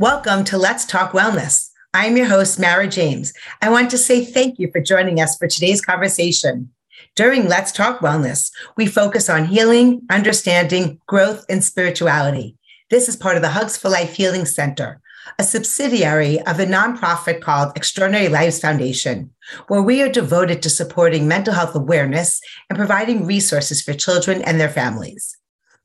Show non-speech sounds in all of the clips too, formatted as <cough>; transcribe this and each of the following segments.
Welcome to Let's Talk Wellness. I'm your host, Mara James. I want to say thank you for joining us for today's conversation. During Let's Talk Wellness, we focus on healing, understanding, growth, and spirituality. This is part of the Hugs for Life Healing Center, a subsidiary of a nonprofit called Extraordinary Lives Foundation, where we are devoted to supporting mental health awareness and providing resources for children and their families.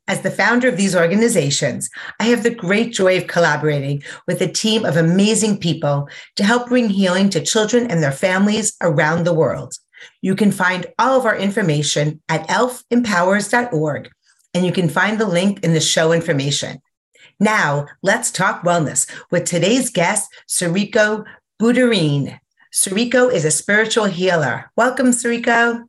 As the founder of these organizations, I have the great joy of collaborating with a team of amazing people to help bring healing to children and their families around the world. You can find all of our information at elfempowers.org, and you can find the link in the show information. Now, let's talk wellness with today's guest, Srecko Buterin. Srecko is a spiritual healer. Welcome, Srecko.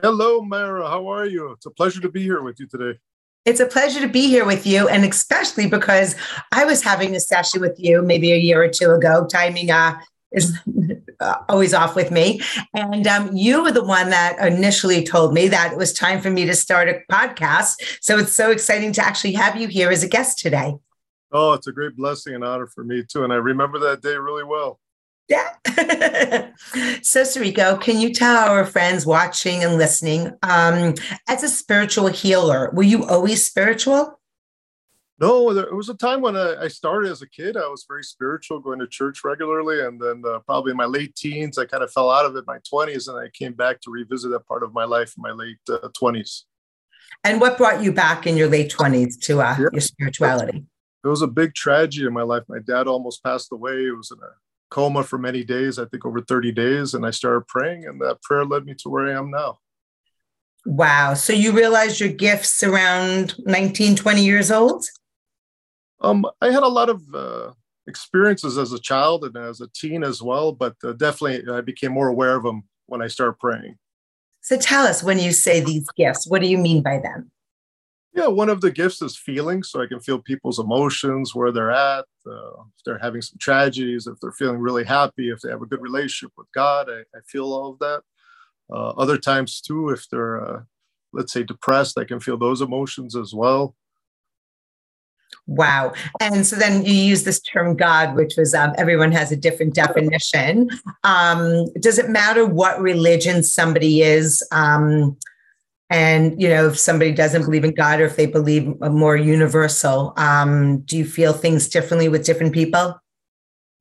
Hello, Mara. How are you? It's a pleasure to be here with you today. It's a pleasure to be here with you, and especially because I was having a session with you maybe a year or two ago. Timing uh, is <laughs> uh, always off with me. And um, you were the one that initially told me that it was time for me to start a podcast. So it's so exciting to actually have you here as a guest today. Oh, it's a great blessing and honor for me too. And I remember that day really well. Yeah. <laughs> so, Srecko, can you tell our friends watching and listening, um, as a spiritual healer, were you always spiritual? No, there was a time when I, I, started as a kid. I was very spiritual, going to church regularly. And then, uh, probably in my late teens, I kind of fell out of it, my 20s, and I came back to revisit that part of my life in my late uh, 20s. And what brought you back in your late 20s to uh, yeah. your spirituality? It was a big tragedy in my life. My dad almost passed away. It was in a coma for many days, I think over 30 days. And I started praying, and that prayer led me to where I am now. Wow. So you realized your gifts around 19, 20 years old? Um, I had a lot of uh, experiences as a child and as a teen as well, but uh, definitely I became more aware of them when I started praying. So tell us when you say these gifts, what do you mean by them? Yeah, one of the gifts is feeling, so I can feel people's emotions, where they're at, uh, if they're having some tragedies, if they're feeling really happy, if they have a good relationship with God, I, I feel all of that. Uh, other times too, if they're, uh, let's say, depressed, I can feel those emotions as well. Wow. And so then you use this term God, which was um, everyone has a different definition. Um, does it matter what religion somebody is? Um, and you know if somebody doesn't believe in god or if they believe a more universal um, do you feel things differently with different people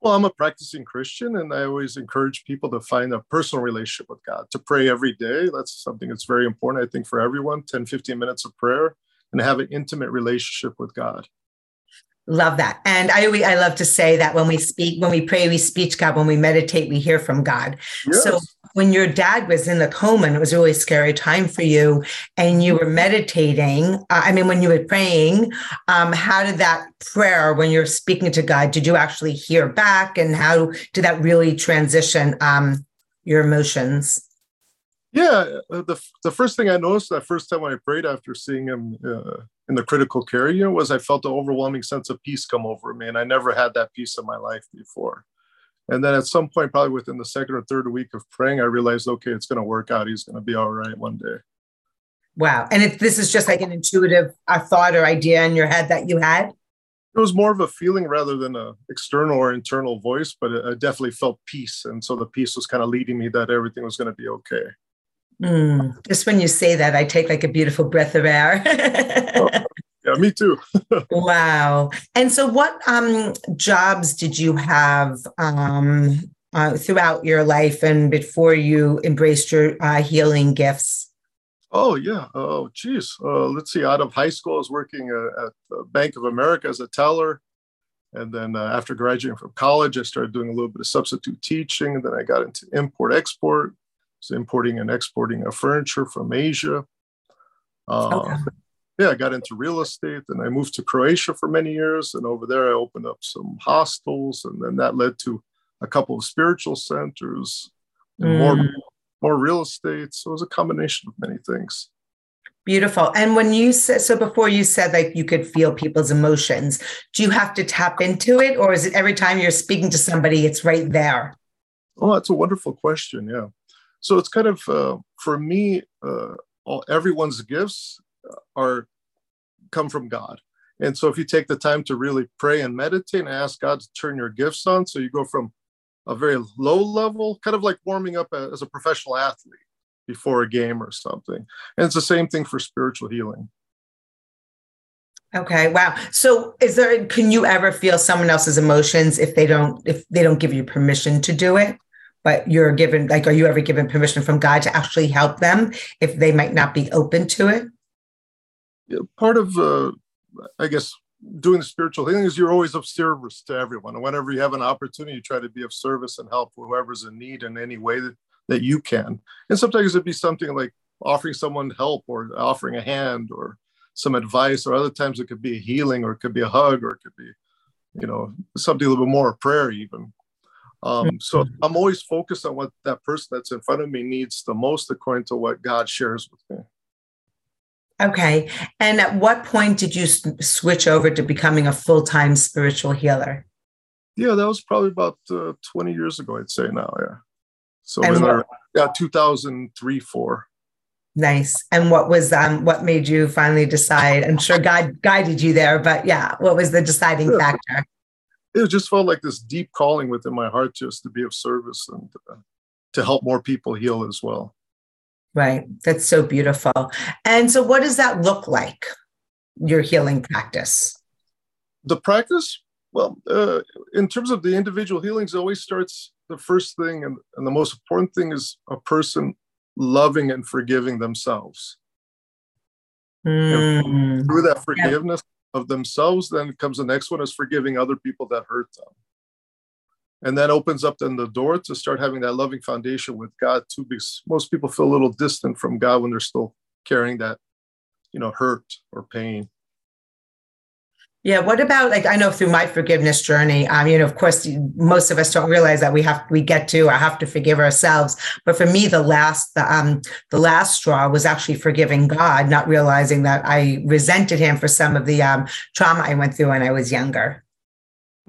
well i'm a practicing christian and i always encourage people to find a personal relationship with god to pray every day that's something that's very important i think for everyone 10 15 minutes of prayer and have an intimate relationship with god Love that. And I I love to say that when we speak, when we pray, we speak God. When we meditate, we hear from God. Yes. So when your dad was in the coma and it was a really scary time for you and you were meditating, uh, I mean, when you were praying, um, how did that prayer, when you're speaking to God, did you actually hear back? And how did that really transition um, your emotions? Yeah, uh, the, the first thing I noticed that first time I prayed after seeing him uh, in the critical care unit was I felt an overwhelming sense of peace come over me. And I never had that peace in my life before. And then at some point, probably within the second or third week of praying, I realized, okay, it's going to work out. He's going to be all right one day. Wow. And if this is just like an intuitive a thought or idea in your head that you had? It was more of a feeling rather than a external or internal voice, but I definitely felt peace. And so the peace was kind of leading me that everything was going to be okay. Mm, just when you say that, I take like a beautiful breath of air. oh, me too. <laughs> wow. And so, what um, jobs did you have um, uh, throughout your life and before you embraced your uh, healing gifts? Oh yeah. Oh geez. Uh, let's see. Out of high school, I was working uh, at Bank of America as a teller, and then uh, after graduating from college, I started doing a little bit of substitute teaching, and then I got into import export so importing and exporting of furniture from Asia. Uh, okay. Yeah, I got into real estate and I moved to Croatia for many years. And over there, I opened up some hostels. And then that led to a couple of spiritual centers and mm. more, more real estate. So it was a combination of many things. Beautiful. And when you said, so before you said like you could feel people's emotions, do you have to tap into it or is it every time you're speaking to somebody, it's right there? Oh, that's a wonderful question. Yeah. So it's kind of, uh, for me, uh, all, everyone's gifts are come from God. And so if you take the time to really pray and meditate and ask God to turn your gifts on, so you go from a very low level, kind of like warming up as a professional athlete before a game or something. And it's the same thing for spiritual healing. Okay. Wow. So is there can you ever feel someone else's emotions if they don't if they don't give you permission to do it? But you're given like are you ever given permission from God to actually help them if they might not be open to it? Part of uh, i guess doing the spiritual thing is you're always of service to everyone. And whenever you have an opportunity you try to be of service and help whoever's in need in any way that, that you can. And sometimes it'd be something like offering someone help or offering a hand or some advice or other times it could be a healing or it could be a hug or it could be you know something a little bit more of prayer even. Um, so mm-hmm. i'm always focused on what that person that's in front of me needs the most according to what god shares with me Okay. And at what point did you switch over to becoming a full time spiritual healer? Yeah, that was probably about uh, 20 years ago, I'd say now. Yeah. So and in what, our, yeah, 2003, four. Nice. And what was um what made you finally decide? I'm sure God guided you there, but yeah, what was the deciding yeah. factor? It just felt like this deep calling within my heart just to be of service and uh, to help more people heal as well. Right. That's so beautiful. And so, what does that look like, your healing practice? The practice, well, uh, in terms of the individual healings, always starts the first thing and, and the most important thing is a person loving and forgiving themselves. Mm. Through that forgiveness yeah. of themselves, then comes the next one is forgiving other people that hurt them and that opens up then the door to start having that loving foundation with god too because most people feel a little distant from god when they're still carrying that you know hurt or pain. Yeah what about like i know through my forgiveness journey um you know of course most of us don't realize that we have we get to i have to forgive ourselves. But for me the last the um the last straw was actually forgiving god not realizing that i resented him for some of the um trauma i went through when i was younger.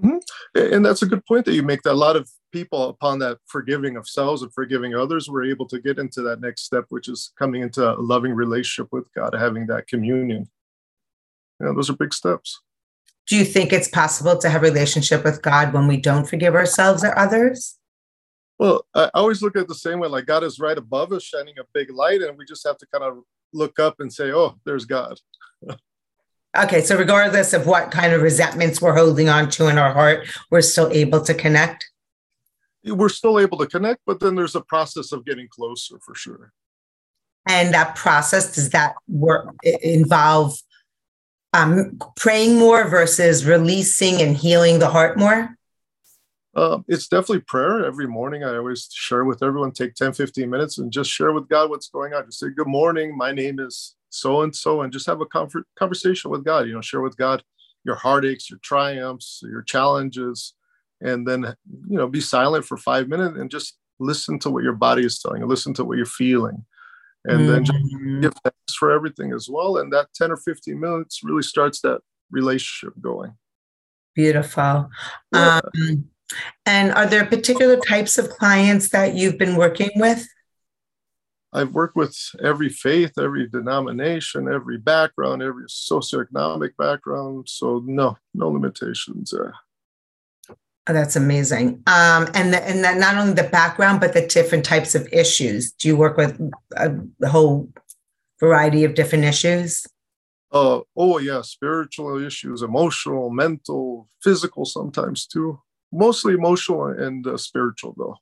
Mm-hmm. And that's a good point that you make. That a lot of people, upon that forgiving of selves and forgiving others, were able to get into that next step, which is coming into a loving relationship with God, having that communion. Yeah, those are big steps. Do you think it's possible to have a relationship with God when we don't forgive ourselves or others? Well, I always look at it the same way. Like God is right above us, shining a big light, and we just have to kind of look up and say, "Oh, there's God." <laughs> Okay, so regardless of what kind of resentments we're holding on to in our heart, we're still able to connect. We're still able to connect, but then there's a process of getting closer for sure. And that process does that work involve um, praying more versus releasing and healing the heart more? Uh, it's definitely prayer every morning. I always share with everyone, take 10, 15 minutes and just share with God what's going on. Just say, Good morning. My name is so and so and just have a comfort conversation with God. You know, share with God your heartaches, your triumphs, your challenges, and then you know be silent for five minutes and just listen to what your body is telling you, listen to what you're feeling, and mm-hmm. then just give thanks for everything as well. And that ten or fifteen minutes really starts that relationship going. Beautiful. Yeah. Um, and are there particular types of clients that you've been working with? I've worked with every faith, every denomination, every background, every socioeconomic background. So no, no limitations there. Oh, that's amazing. Um, and the, and not only the background, but the different types of issues. Do you work with a, a whole variety of different issues? Uh, oh yeah, spiritual issues, emotional, mental, physical, sometimes too. Mostly emotional and uh, spiritual though.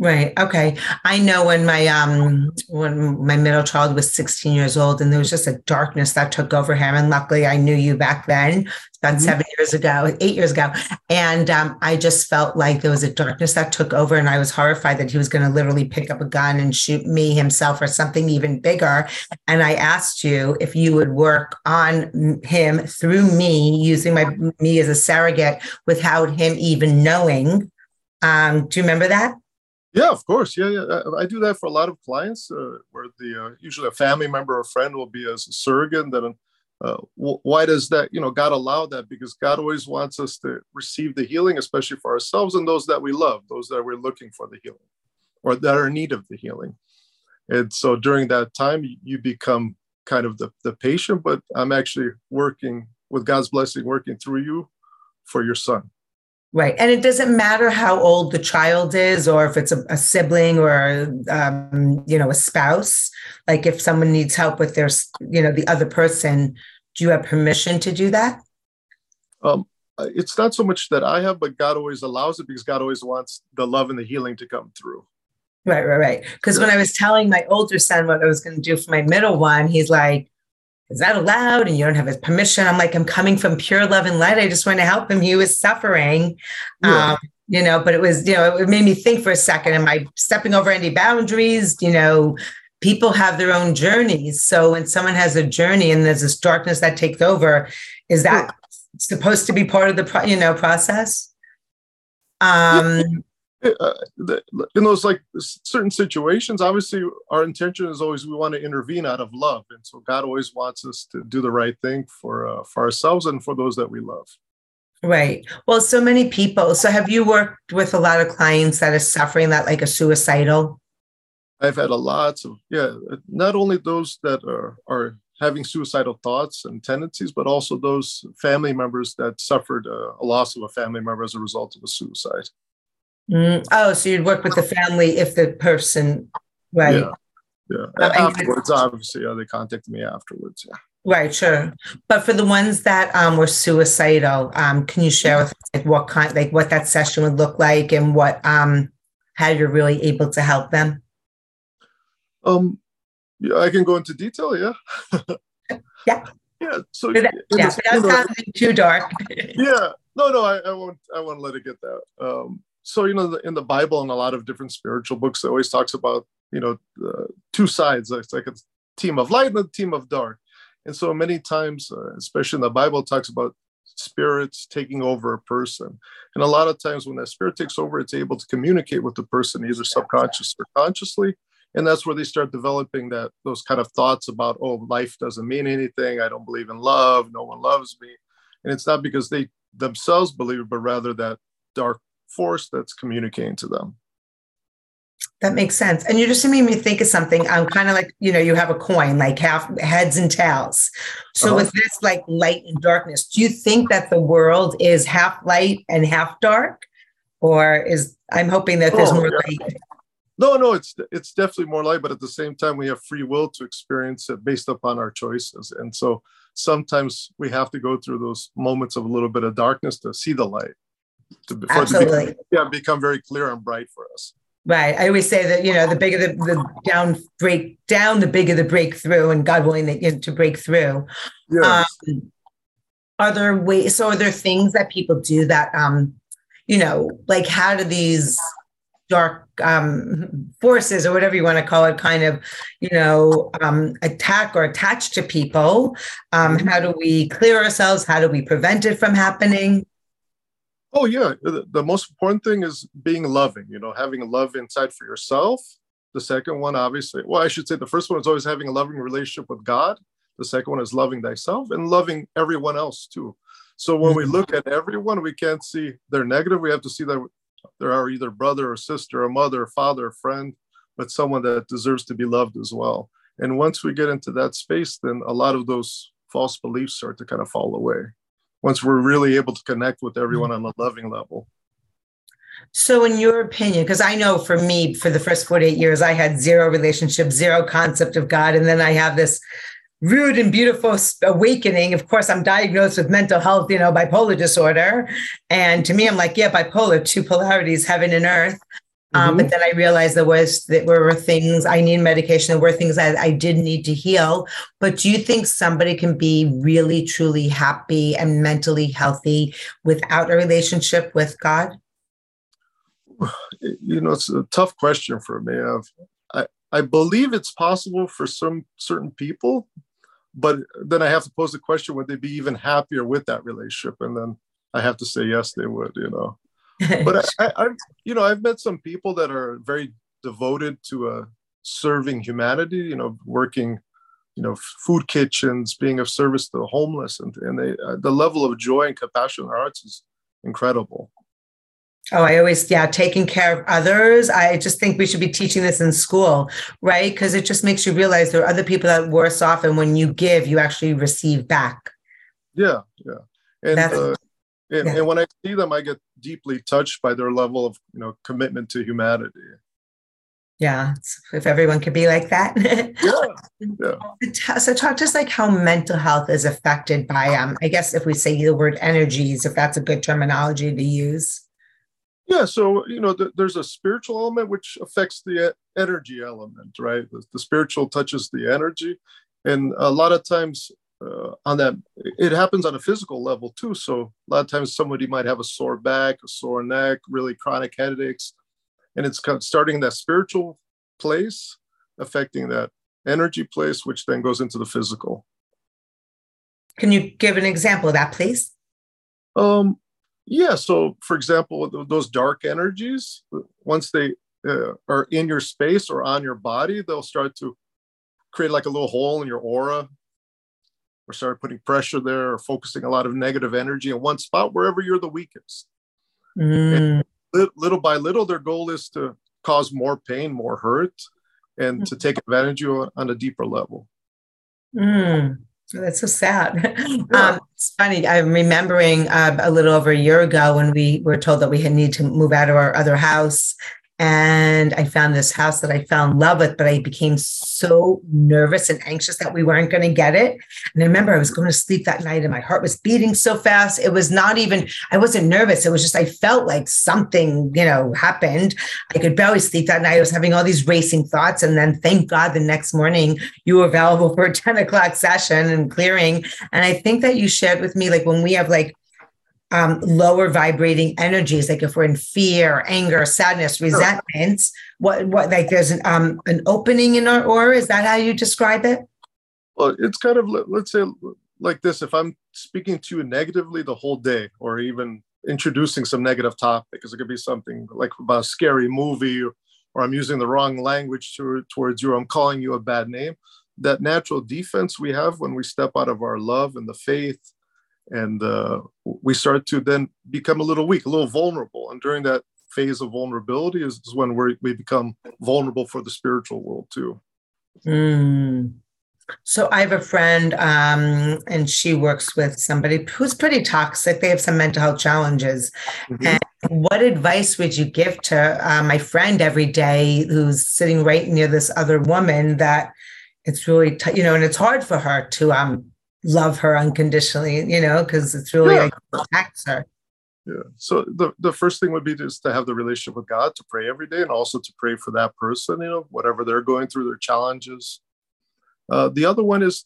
Right. Okay. I know when my um when my middle child was 16 years old and there was just a darkness that took over him. And luckily I knew you back then, about mm-hmm. seven years ago, eight years ago. And um, I just felt like there was a darkness that took over and I was horrified that he was going to literally pick up a gun and shoot me himself or something even bigger. And I asked you if you would work on him through me using my me as a surrogate without him even knowing. Um, do you remember that? Yeah, of course. Yeah, yeah. I do that for a lot of clients, uh, where the uh, usually a family member or friend will be as a surrogate. Then, uh, why does that? You know, God allow that because God always wants us to receive the healing, especially for ourselves and those that we love, those that we're looking for the healing, or that are in need of the healing. And so during that time, you become kind of the, the patient, but I'm actually working with God's blessing, working through you for your son. Right. And it doesn't matter how old the child is or if it's a, a sibling or, um, you know, a spouse. Like if someone needs help with their, you know, the other person, do you have permission to do that? Um, it's not so much that I have, but God always allows it because God always wants the love and the healing to come through. Right, right, right. Because yeah. when I was telling my older son what I was going to do for my middle one, he's like, is that allowed? And you don't have his permission. I'm like, I'm coming from pure love and light. I just want to help him. He was suffering. Yeah. Um, you know, but it was, you know, it made me think for a second, am I stepping over any boundaries? You know, people have their own journeys. So when someone has a journey and there's this darkness that takes over, is that yeah. supposed to be part of the, pro- you know, process? Um, uh, in those like certain situations obviously our intention is always we want to intervene out of love and so god always wants us to do the right thing for uh, for ourselves and for those that we love. Right. Well so many people so have you worked with a lot of clients that are suffering that like a suicidal? I've had a lots of yeah not only those that are are having suicidal thoughts and tendencies but also those family members that suffered uh, a loss of a family member as a result of a suicide Mm, oh, so you'd work with the family if the person, right? Yeah, yeah. Uh, afterwards, obviously, yeah, they contacted me afterwards. Yeah. Right, sure. But for the ones that um, were suicidal, um, can you share with us like what kind, like what that session would look like, and what um, how you're really able to help them? Um, yeah, I can go into detail. Yeah. <laughs> yeah. Yeah. So yeah, without sounding too dark. <laughs> yeah. No, no, I, I won't. I won't let it get that. Um, so you know in the bible and a lot of different spiritual books it always talks about you know two sides. It's like a team of light and a team of dark. And so many times uh, especially in the bible talks about spirits taking over a person. And a lot of times when that spirit takes over it's able to communicate with the person either subconscious or consciously. And that's where they start developing that those kind of thoughts about oh life doesn't mean anything. I don't believe in love. No one loves me. And it's not because they themselves believe it but rather that dark force that's communicating to them. That makes sense. And you just made me think of something. I'm kind of like, you know, you have a coin, like half heads and tails. So uh-huh. with this like light and darkness, do you think that the world is half light and half dark? Or is I'm hoping that there's oh, more yeah. light. No, no, it's it's definitely more light, but at the same time, we have free will to experience it based upon our choices. And so sometimes we have to go through those moments of a little bit of darkness to see the light to, for Absolutely. To yeah, become very clear and bright for us. Right. I always say that, you know, the bigger the, the down break down, the bigger the breakthrough and God willing that, you know, to break through. Yes. Um, are there ways, so are there things that people do that, um, you know, like how do these dark um, forces or whatever you want to call it kind of, you know, um, attack or attach to people? Um, mm-hmm. how do we clear ourselves? How do we prevent it from happening? Oh yeah, the, the most important thing is being loving. You know, having a love inside for yourself. The second one, obviously, well, I should say the first one is always having a loving relationship with God. The second one is loving thyself and loving everyone else too. So when we mm-hmm. look at everyone, we can't see their negative. We have to see that there are either brother or sister, a mother, father, friend, but someone that deserves to be loved as well. And once we get into that space, then a lot of those false beliefs start to kind of fall away once we're really able to connect with everyone mm-hmm. on a loving level. So, in your opinion, because I know for me, for the first 48 years, I had zero relationship, zero concept of God. And then I have this rude and beautiful awakening. Of course, I'm diagnosed with mental health, you know, bipolar disorder. And to me, I'm like, yeah, bipolar, two polarities, heaven and earth. Um, Mhm. But then I realized there was that there were things I need medication. There were things that I did need to heal. But do you think somebody can be really truly happy and mentally healthy without a relationship with God? <sighs> you know, it's a tough question for me. I've, I I believe it's possible for some certain people, but then I have to pose the question: Would they be even happier with that relationship? And then I have to say yes, they would. You know, but I, <laughs> I, I've you know I've met some people that are very devoted to uh, serving humanity. You know, working, you know, food kitchens, being of service to the homeless, and and they, uh, the level of joy and compassion in their hearts is incredible. Oh, I always, yeah, taking care of others. I just think we should be teaching this in school, right? Because it just makes you realize there are other people that are worse off. And when you give, you actually receive back. Yeah, yeah, and uh, and, yeah. and when I see them, I get deeply touched by their level of you know commitment to humanity. Yeah. If everyone could be like that. Yeah, <laughs> so talk just like how mental health is affected by, um, I guess if we say the word energies, if that's a good terminology to use. yeah. So you know, th- there's a spiritual element which affects the e- energy element, right? The, the spiritual touches the energy, and a lot of times uh, on that, it happens on a physical level too. So a lot of times somebody might have a sore back, a sore neck, really chronic headaches, and it's kind of starting in that spiritual place, affecting that energy place, which then goes into the physical. Can you give an example of that, please? Um, yeah. So, for example, those dark energies, once they uh, are in your space or on your body, they'll start to create like a little hole in your aura, or start putting pressure there, or focusing a lot of negative energy in one spot wherever you're the weakest. Mm, Lit- Little by little, their goal is to cause more pain, more hurt, and to take advantage of you on a deeper level. mm. That's so sad. Yeah. Um, it's funny. I'm remembering uh, a little over a year ago when we were told that we had need to move out of our other house. And I found this house that I fell in love with, but I became so nervous and anxious that we weren't going to get it. And I remember I was going to sleep that night and my heart was beating so fast. It was not even, I wasn't nervous. It was just, I felt like something, you know, happened. I could barely sleep that night. I was having all these racing thoughts. And then thank God the next morning you were available <laughs> for a 10 o'clock session and clearing. And I think that you shared with me, like when we have like um, lower vibrating energies, like if we're in fear, anger, sadness, resentments, what, what, like there's an, um, an opening in our aura. Is that how you describe it? Well, it's kind of let- let's say like this: if I'm speaking to you negatively the whole day, or even introducing some negative topic, because it could be something like about a scary movie, or, or I'm using the wrong language to, towards you, or I'm calling you a bad name. That natural defense we have when we step out of our love and the faith, and uh, we start to then become a little weak, a little vulnerable, and during that phase of vulnerability is, is when we we become vulnerable for the spiritual world too. Mm. So I have a friend, um, and she works with somebody who's pretty toxic. They have some mental health challenges. Mhm. What advice would you give to uh, my friend every day who's sitting right near this other woman that it's really, t- you know, and it's hard for her to um, love her unconditionally, you know, because it's really Yeah. like attacks her. Yeah. So the, the first thing would be just to have the relationship with God, to pray every day, and also to pray for that person, you know, whatever they're going through, their challenges. Uh, the other one is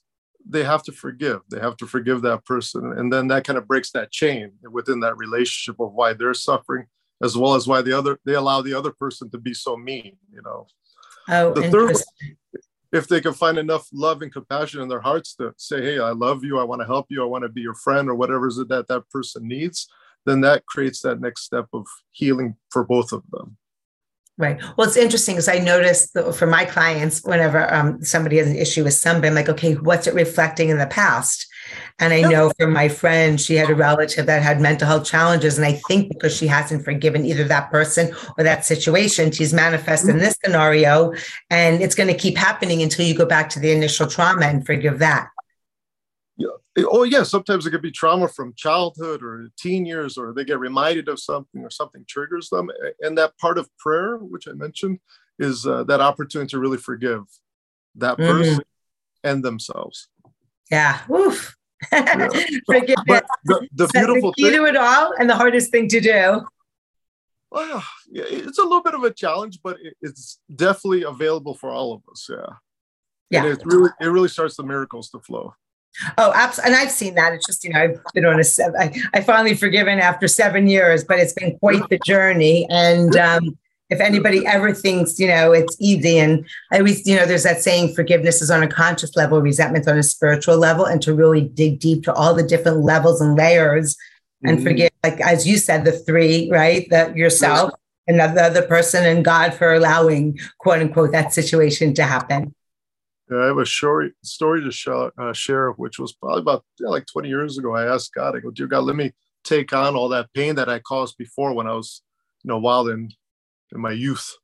they have to forgive. They have to forgive that person. And then that kind of breaks that chain within that relationship of why they're suffering, as well as why the other they allow the other person to be so mean, you know. Oh, The third. If they can find enough love and compassion in their hearts to say, Hey, I love you, I want to help you, I want to be your friend, or whatever is it that that person needs, then that creates that next step of healing for both of them. Right. Well, it's interesting because I noticed that for my clients, whenever um, somebody has an issue with somebody, I'm like, okay, what's it reflecting in the past? And I know for my friend, she had a relative that had mental health challenges. And I think because she hasn't forgiven either that person or that situation, she's manifesting this scenario. And it's going to keep happening until you go back to the initial trauma and forgive that. Oh, yeah, sometimes it could be trauma from childhood or teen years, or they get reminded of something or something triggers them. And that part of prayer, which I mentioned, is uh, that opportunity to really forgive that Mhm. person and themselves. Yeah. Oof. <laughs> Forgiveness. But the, the the beautiful key thing, to it all and the hardest thing to do. Well, yeah, it's a little bit of a challenge, but it's definitely available for all of us. Yeah. Yeah. And it really, it really starts the miracles to flow. Oh, absolutely. And I've seen that. It's just, you know, I've been on a seven, I, I finally forgiven after seven years, but it's been quite the journey. And um, if anybody ever thinks, you know, it's easy, and I always, you know, there's that saying, forgiveness is on a conscious level, resentment's on a spiritual level, and to really dig deep to all the different levels and layers mm-hmm. and forgive, like as you said, the three, right? That yourself, and the other person, and God for allowing, quote unquote, that situation to happen. I have a story story to share, uh, share, which was probably about yeah, like 20 years ago. I asked God, I go, Dear God, let me take on all that pain that I caused before when I was, you know, wild in, in my youth.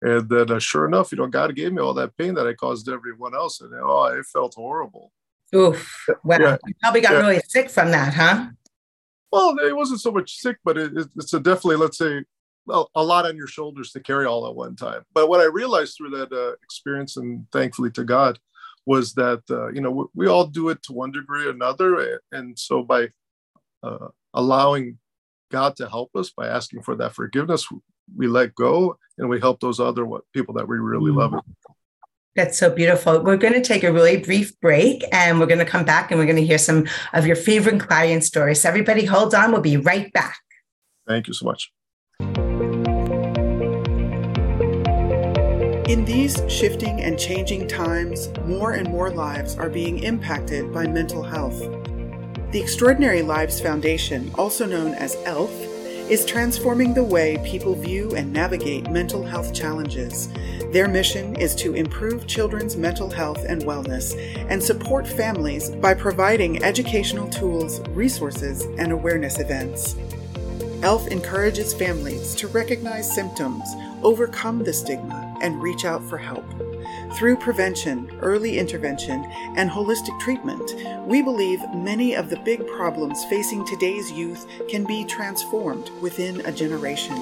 And then, uh, sure enough, you know, God gave me all that pain that I caused everyone else, and oh, it felt horrible. Oof! Wow, yeah. you probably got yeah. really sick from that, huh? Well, it wasn't so much sick, but it, it's a definitely, let's say, well, a lot on your shoulders to carry all at one time. But what I realized through that uh, experience, and thankfully to God, was that uh, you know we, we, all do it to one degree or another, and so by uh, allowing God to help us by asking for that forgiveness, we let go and we help those other people that we really love. That's so beautiful. We're going to take a really brief break and we're going to come back and we're going to hear some of your favorite client stories. So everybody hold on. We'll be right back. Thank you so much. In these shifting and changing times, more and more lives are being impacted by mental health. The Extraordinary Lives Foundation, also known as ELF, is transforming the way people view and navigate mental health challenges. Their mission is to improve children's mental health and wellness and support families by providing educational tools, resources, and awareness events. ELF encourages families to recognize symptoms, overcome the stigma, and reach out for help. Through prevention, early intervention, and holistic treatment, we believe many of the big problems facing today's youth can be transformed within a generation.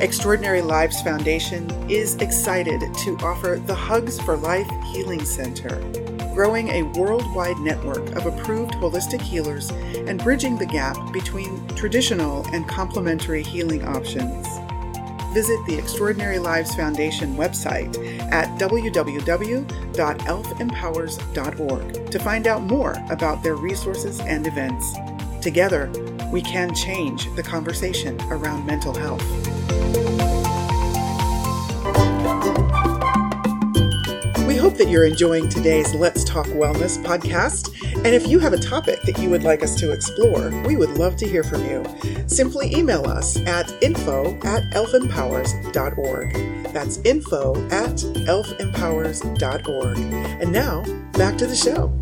Extraordinary Lives Foundation is excited to offer the Hugs for Life Healing Center growing a worldwide network of approved holistic healers and bridging the gap between traditional and complementary healing options. Visit the Extraordinary Lives Foundation website at www.elfempowers.org to find out more about their resources and events. Together, we can change the conversation around mental health. Hope that you're enjoying today's Let's Talk Wellness podcast. And if you have a topic that you would like us to explore, we would love to hear from you. Simply email us at info at elfempowers.org. That's info at elfempowers.org. And now, back to the show.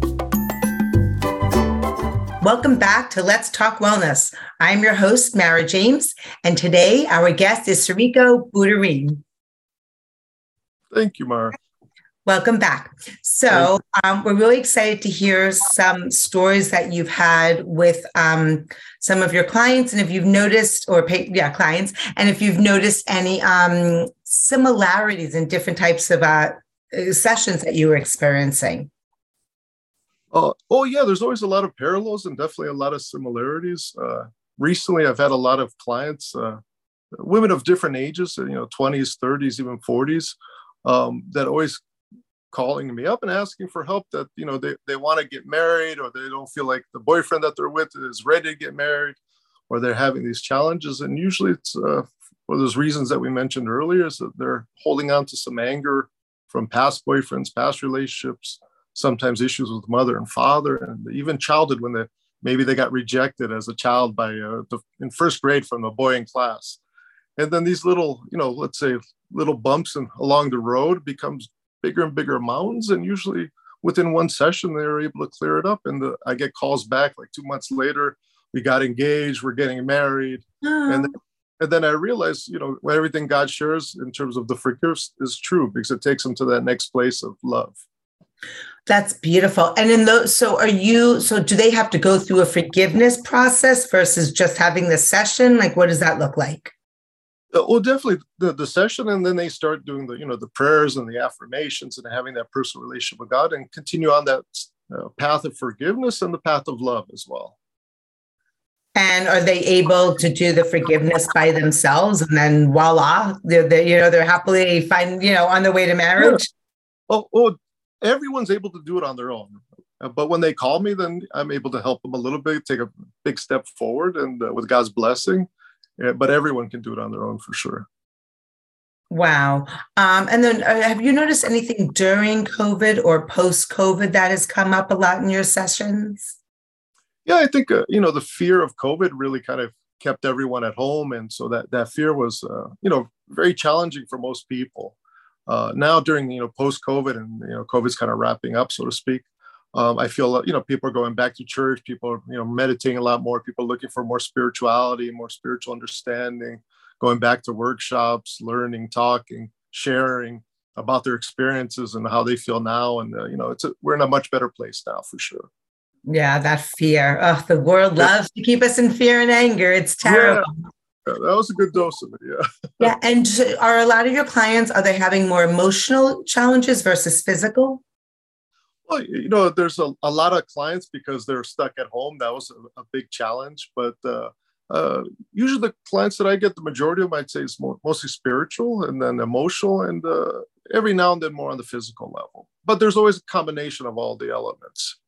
Welcome back to Let's Talk Wellness. I'm your host, Mara James, and today our guest is Srecko Buterin. Thank you, Mara. Welcome back. So, um, we're really excited to hear some stories that you've had with um, some of your clients, and if you've noticed, or pay, yeah, clients, and if you've noticed any um, similarities in different types of uh, sessions that you were experiencing. Uh, oh yeah, there's always a lot of parallels and definitely a lot of similarities. Uh, recently, I've had a lot of clients, uh, women of different ages, you know, 20s, 30s, even 40s, um, that always calling me up and asking for help that you know they, they want to get married or they don't feel like the boyfriend that they're with is ready to get married or they're having these challenges. And usually it's uh, for those reasons that we mentioned earlier is that they're holding on to some anger from past boyfriends past relationships sometimes issues with mother and father and even childhood when they maybe they got rejected as a child by uh, the, in first grade from a boy in class. And then these little you know let's say little bumps and along the road becomes bigger and bigger mountains. And usually within one session, they're able to clear it up. And the, I get calls back like two months later, we got engaged, we're getting married. Oh. And, then, and then I realized, you know, everything God shares in terms of the forgiveness is true because it takes them to that next place of love. That's beautiful. And in those, so are you, so do they have to go through a forgiveness process versus just having the session? Like, what does that look like? Uh, well definitely the, the session and then they start doing the you know the prayers and the affirmations and having that personal relationship with god and continue on that uh, path of forgiveness and the path of love as well And are they able to do the forgiveness by themselves? And then voila, they're, they're you know, they're happily find you know, on their way to marriage? Yeah. Oh, oh, everyone's able to do it on their own. Uh, but when they call me, then I'm able to help them a little bit, take a big step forward, and uh, with God's blessing. But everyone can do it on their own for sure. Wow. Um, and then uh, have you noticed anything during COVID or post COVID that has come up a lot in your sessions? Yeah, I think, uh, you know, the fear of COVID really kind of kept everyone at home. And so that, that fear was, uh, you know, very challenging for most people. Uh, now during, you know, post COVID and, you know, COVID's kind of wrapping up, so to speak, um, I feel, you know, people are going back to church, people are, you know, meditating a lot more, people looking for more spirituality, more spiritual understanding going back to workshops, learning, talking, sharing about their experiences and how they feel now. And uh, you know, it's a, we're in a much better place now for sure. Yeah, that fear. Oh, the world loves to keep us in fear and anger. It's terrible. Yeah. that was a good dose of it. Yeah. yeah. And are a lot of your clients are they having more emotional challenges versus physical? Well, you know, there's a, a lot of clients because they're stuck at home. That was a, a big challenge. But uh, uh, usually the clients that I get, the majority of them, I'd say is more, mostly spiritual and then emotional, and uh, every now and then more on the physical level. But there's always a combination of all the elements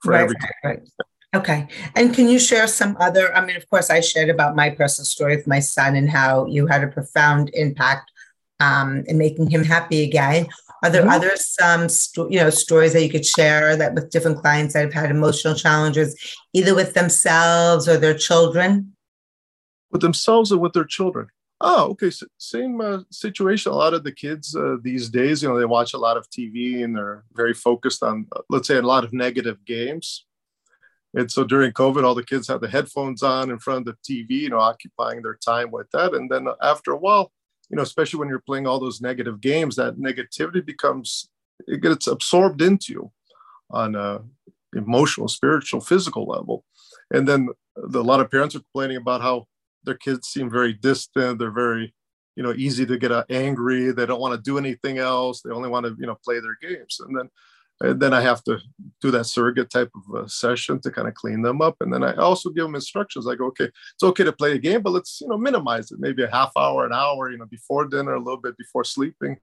for right, every. Right, right. Okay. And can you share some other? I mean, of course, I shared about my personal story with my son and how you had a profound impact um, in making him happy again. Are there mm-hmm. other some sto- you know stories that you could share that with different clients that have had emotional challenges, either with themselves or their children? with themselves and with their children. Oh, okay. So same uh, situation. A lot of the kids uh, these days, you know, they watch a lot of TV and they're very focused on, uh, let's say, a lot of negative games. And so during COVID, all the kids had the headphones on in front of the TV, you know, occupying their time with that. And then after a while, you know, especially when you're playing all those negative games, that negativity becomes, it gets absorbed into you on a emotional, spiritual, physical level. And then the, a lot of parents are complaining about how their kids seem very distant. They're very, you know, easy to get uh, angry. They don't want to do anything else. They only want to, you know, play their games. And then, and then I have to do that surrogate type of uh, session to kind of clean them up. And then I also give them instructions. I go, okay, it's okay to play a game, but let's, you know, minimize it. Maybe a half hour, an hour, you know, before dinner, a little bit before sleeping.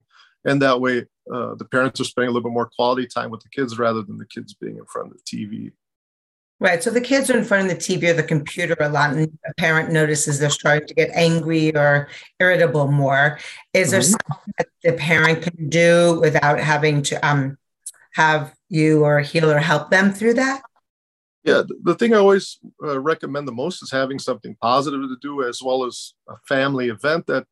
And that way, uh, the parents are spending a little bit more quality time with the kids rather than the kids being in front of the TV. Right. So the kids are in front of the TV or the computer a lot, and a parent notices they're starting to get angry or irritable more. Is there mm-hmm. something that the parent can do without having to um, have you or a healer help them through that? Yeah, the thing I always uh, recommend the most is having something positive to do, as well as a family event that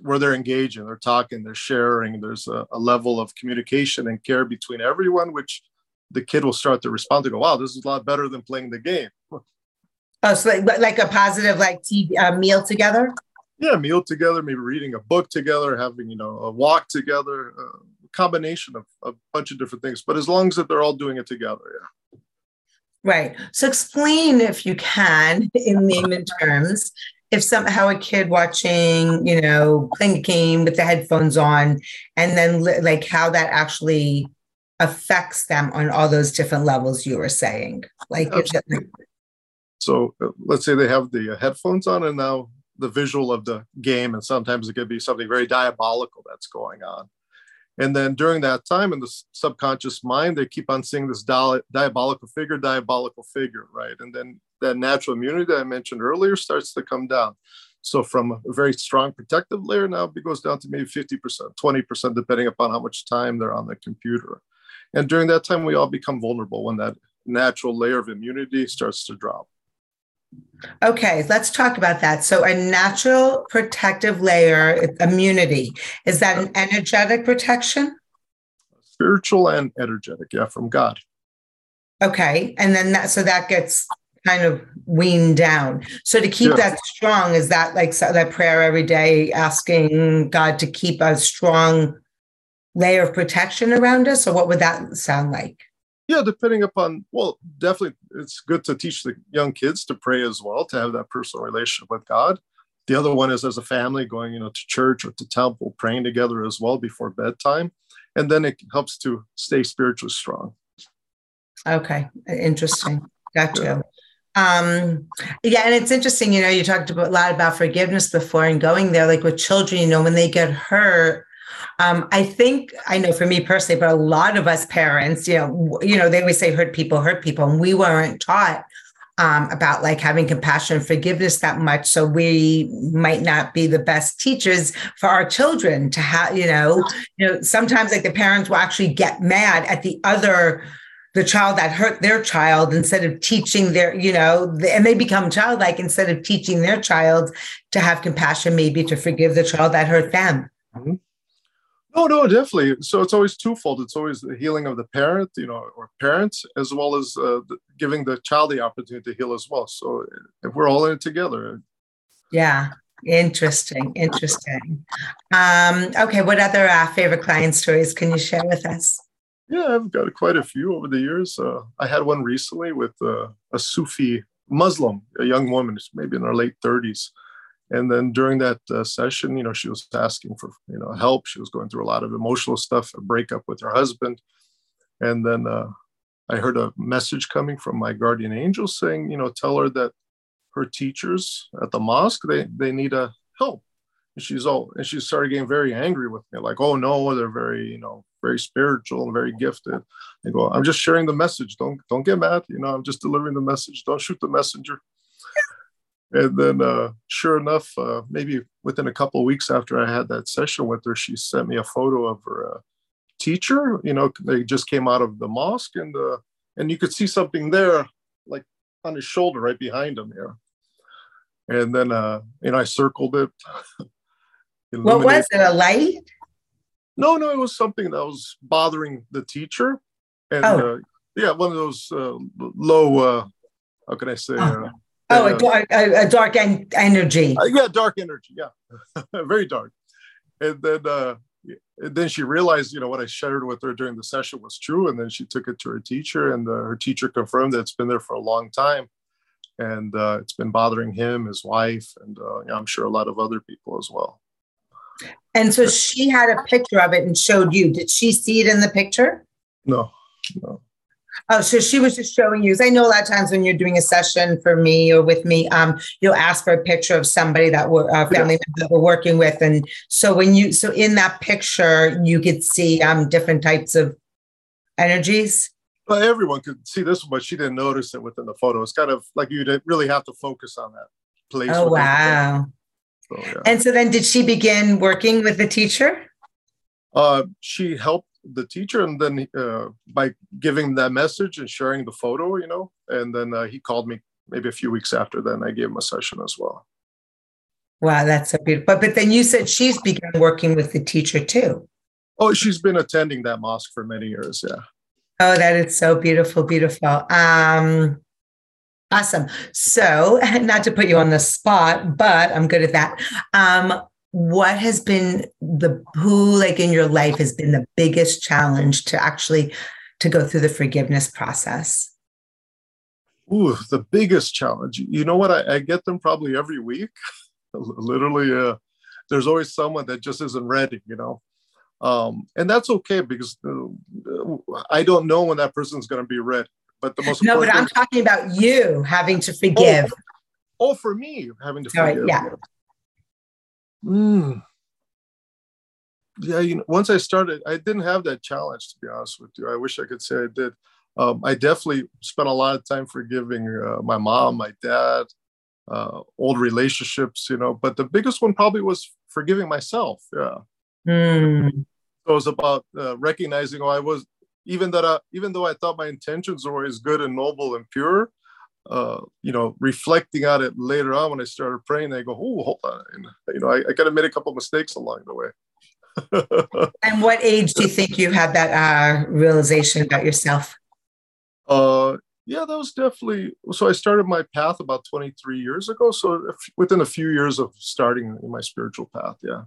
where they're engaging, they're talking, they're sharing. There's a, a level of communication and care between everyone, which the kid will start to respond to go, wow, this is a lot better than playing the game. <laughs> Oh, so like, like a positive like TV uh, meal together. Yeah, meal together, maybe reading a book together, having you know a walk together, a combination of a bunch of different things. But as long as that they're all doing it together, yeah. Right. So explain if you can in layman terms if somehow a kid watching, you know, playing a game with the headphones on, and then like how that actually affects them on all those different levels you were saying like so uh, let's say they have the uh, headphones on and now the visual of the game and sometimes it could be something very diabolical that's going on and then during that time in the subconscious mind they keep on seeing this diabolical figure diabolical figure right? And then that natural immunity that i mentioned earlier starts to come down. So from a very strong protective layer now it goes down to maybe 50% 20% depending upon how much time they're on the computer. And during that time, we all become vulnerable when that natural layer of immunity starts to drop. Okay, let's talk about that. So, a natural protective layer, immunity, is that an energetic protection? Spiritual and energetic, yeah, from God. Okay, and then that, so that gets kind of weaned down. So, to keep yeah. that strong, is that like so that prayer every day, asking God to keep a strong layer of protection around us, or what would that sound like? Yeah, depending upon, well, definitely it's good to teach the young kids to pray as well, to have that personal relationship with God. The other one is as a family going, you know, to church or to temple, praying together as well before bedtime. And then it helps to stay spiritually strong. Okay, interesting. Gotcha. Yeah. Um, yeah, and it's interesting, you know, you talked about, a lot about forgiveness before and going there, like with children, you know, when they get hurt, um, I think I know for me personally, but a lot of us parents, you know, you know, they always say hurt people hurt people, and we weren't taught um, about like having compassion and forgiveness that much. So we might not be the best teachers for our children to have, you know, you know, sometimes like the parents will actually get mad at the other the child that hurt their child instead of teaching their, you know, and they become childlike instead of teaching their child to have compassion, maybe to forgive the child that hurt them. Mm-hmm. No, no, definitely. So it's always twofold. It's always the healing of the parent, you know, or parents, as well as uh, the, giving the child the opportunity to heal as well. So if we're all in it together. Yeah, interesting, interesting. Um, okay, what other uh, favorite client stories can you share with us? Yeah, I've got quite a few over the years. Uh, I had one recently with uh, a Sufi Muslim, a young woman, maybe in her late 30s and then during that uh, session you know she was asking for you know help. She was going through a lot of emotional stuff a breakup with her husband. And then uh, i heard a message coming from my guardian angel saying you know tell her that her teachers at the mosque they they need a help. And she's all and she started getting very angry with me like oh no they're very you know very spiritual and very gifted. I go i'm just sharing the message. Don't don't get mad. You know i'm just delivering the message. Don't shoot the messenger and then uh, sure enough uh, maybe within a couple of weeks after i had that session with her she sent me a photo of her uh, teacher you know they just came out of the mosque and uh, and you could see something there like on his shoulder right behind him here. And then uh know i circled it. <laughs> What was it a light? No no it was something that was bothering the teacher. And oh. uh, yeah one of those uh, low uh how can i say oh. Oh, a dark, a, a dark en- energy. Uh, yeah, dark energy. Yeah, <laughs> very dark. And then, uh, and then she realized, you know, what I shared with her during the session was true. And then she took it to her teacher, and uh, her teacher confirmed that it's been there for a long time, and uh, it's been bothering him, his wife, and uh, I'm sure a lot of other people as well. And so <laughs> she had a picture of it and showed you. Did she see it in the picture? No, no. Oh, so she was just showing you. I know a lot of times when you're doing a session for me or with me, um, you'll ask for a picture of somebody that we're uh, family yeah. that we're working with, and so when you so in that picture you could see um different types of energies. Well, everyone could see this, one, but she didn't notice it within the photo. It's kind of like you really have to focus on that place. Oh wow! So, yeah. And so then, did she begin working with the teacher? Uh, she helped the teacher and then uh, by giving that message and sharing the photo you know and then uh, he called me maybe a few weeks after then i gave him a session as well. Wow that's so beautiful but, but then you said she's begun working with the teacher too. Oh she's been attending that mosque for many years yeah. Oh that is so beautiful beautiful. Um awesome. So <laughs> not to put you on the spot but i'm good at that. Um what has been the who like in your life has been the biggest challenge to actually to go through the forgiveness process? Ooh, the biggest challenge. You know what? I, I get them probably every week. <laughs> Literally uh, there's always someone that just isn't ready you know? Um, and that's okay because uh, i don't know when that person's going to be ready but the most no but i'm talking about you having to forgive. oh, oh for me having to forgive. yeah Mm. Yeah, you know, once I started, I didn't have that challenge to be honest with you. I wish I could say I did. Um, I definitely spent a lot of time forgiving uh, my mom, my dad, uh, old relationships, you know. But the biggest one probably was forgiving myself. Yeah. Mm. So it was about uh, recognizing, oh, I was even that, I, even though I thought my intentions were always good and noble and pure, uh, you know, reflecting on it later on when I started praying, I go, oh, hold on. And, you know, I, I kind of made a couple mistakes along the way. <laughs> and what age do you think you had that uh, realization about yourself? Uh, yeah, that was definitely. So I started my path about 23 years ago. So within a few years of starting my spiritual path, yeah.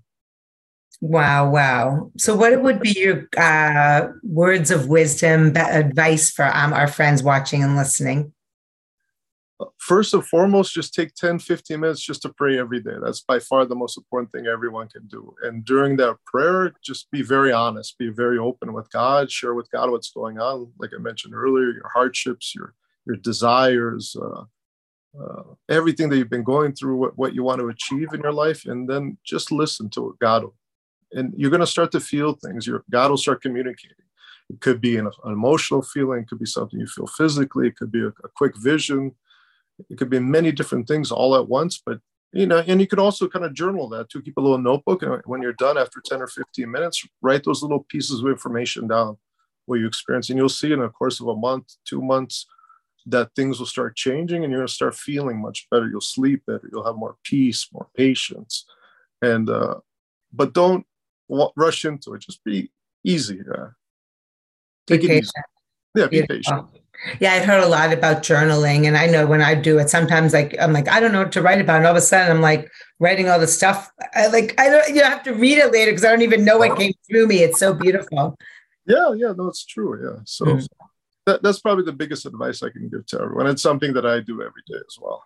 Wow, wow. So, what would be your uh, words of wisdom, advice for um, our friends watching and listening? First and foremost, just take 10, 15 minutes just to pray every day. That's by far the most important thing everyone can do. And during that prayer, just be very honest, be very open with God, share with God what's going on. Like I mentioned earlier, your hardships, your your desires, uh, uh, everything that you've been going through, what, what you want to achieve in your life, and then just listen to what God will. And you're going to start to feel things. Your God will start communicating. It could be an, an emotional feeling, it could be something you feel physically, it could be a, a quick vision, it could be many different things all at once. But you know, and you could also kind of journal that too. Keep a little notebook, and when you're done after 10 or 15 minutes, write those little pieces of information down what you experience, and you'll see in the course of a month, two months, that things will start changing, and you're gonna start feeling much better. You'll sleep better. You'll have more peace, more patience, and uh, but don't rush into it. Just be easy. Uh, take it easy. Yeah, be patient. Yeah, I've heard a lot about journaling, and I know when I do it, sometimes like I'm like I don't know what to write about, and all of a sudden I'm like writing all the stuff. I like I don't you have to read it later because I don't even know what came through me. It's so beautiful. Yeah, yeah, no, it's true. Yeah, so mm. that, that's probably the biggest advice I can give to everyone. It's something that I do every day as well.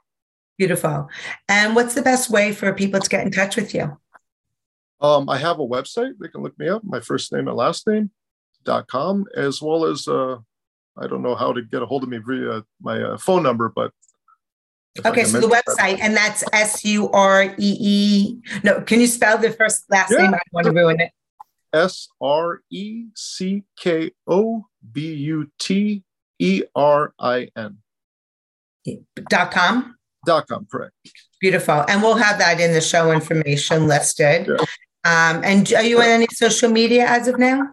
Beautiful. And what's the best way for people to get in touch with you? Um, I have a website. They can look me up. My first name and last name dot com, as well as uh, I don't know how to get a hold of me via my uh, phone number, but okay. So the website, that. and that's S U R E E. No, can you spell the first last yeah. name? I don't want to ruin it. S R E C K O B U T E R I N. Dot com. Dot com, correct. Beautiful, and we'll have that in the show information listed. Yeah. Um, and are you on any social media as of now?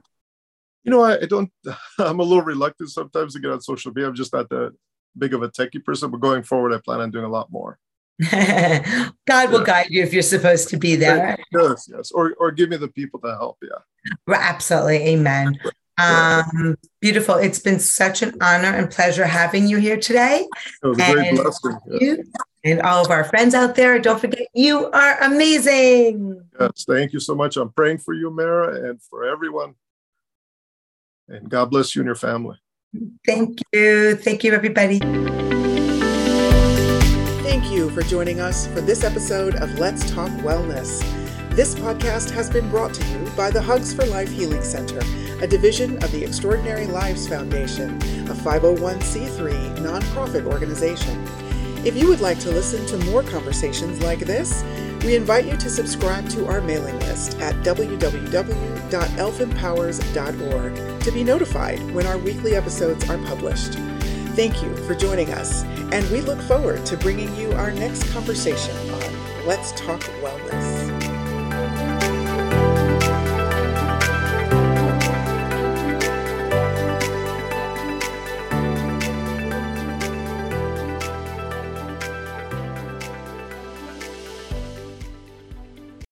You know, I, I, don't, <laughs> I'm a little reluctant sometimes to get on social media. I'm just not that big of a techie person, but going forward, I plan on doing a lot more. <laughs> God will yeah. guide you if you're supposed to be there. Yes, yes. Or, or give me the people to help. Yeah. Absolutely. Amen. Um, beautiful. It's been such an honor and pleasure having you here today. It was a great blessing. Yeah. And all of our friends out there, don't forget, you are amazing. Yes, thank you so much. I'm praying for you, Mara, and for everyone and God bless you and your family. Thank you. Thank you, everybody. Thank you for joining us for this episode of Let's Talk Wellness. This podcast has been brought to you by the Hugs for Life Healing Center, a division of the Extraordinary Lives Foundation, a 501c3 nonprofit organization. If you would like to listen to more conversations like this, we invite you to subscribe to our mailing list at www.elfempowers.org to be notified when our weekly episodes are published. Thank you for joining us, and we look forward to bringing you our next conversation on Let's Talk Wellness.